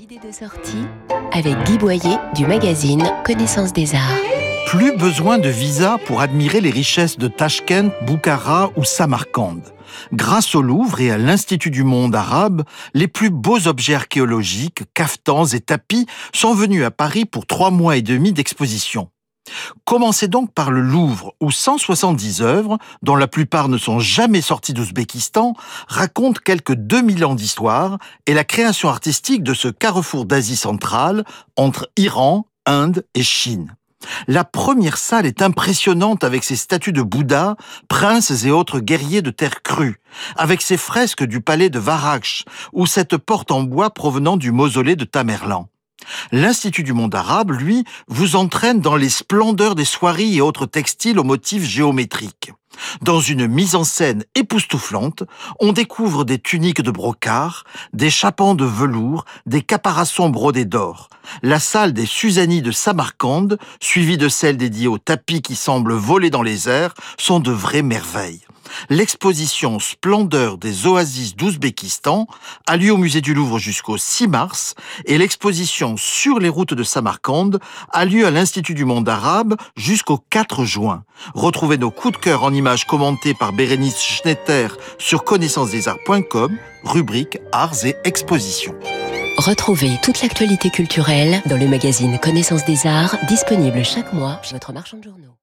idées de sortie avec Guy Boyer du magazine Connaissance des Arts. Plus besoin de visa pour admirer les richesses de Tashkent, Boukhara ou Samarcande. Grâce au Louvre et à l'Institut du monde arabe, les plus beaux objets archéologiques, caftans et tapis sont venus à Paris pour trois mois et demi d'exposition. Commencez donc par le Louvre, où 170 œuvres, dont la plupart ne sont jamais sorties d'Ouzbékistan, racontent quelques 2000 ans d'histoire et la création artistique de ce carrefour d'Asie centrale entre Iran, Inde et Chine. La première salle est impressionnante avec ses statues de Bouddha, princes et autres guerriers de terre crue, avec ses fresques du palais de Varakh ou cette porte en bois provenant du mausolée de Tamerlan. L'Institut du monde arabe, lui, vous entraîne dans les splendeurs des soieries et autres textiles aux motifs géométriques. Dans une mise en scène époustouflante, on découvre des tuniques de brocart, des chapans de velours, des caparaçons brodés d'or. La salle des Susanies de Samarcande, suivie de celle dédiée aux tapis qui semblent voler dans les airs, sont de vraies merveilles l'exposition Splendeur des oasis d'Ouzbékistan a lieu au musée du Louvre jusqu'au 6 mars et l'exposition Sur les routes de Samarcande a lieu à l'Institut du monde arabe jusqu'au 4 juin. Retrouvez nos coups de cœur en images commentées par Bérénice Schnetter sur connaissancesarts.com, rubrique Arts et Expositions. Retrouvez toute l'actualité culturelle dans le magazine Connaissance des Arts, disponible chaque mois chez votre marchand de journaux.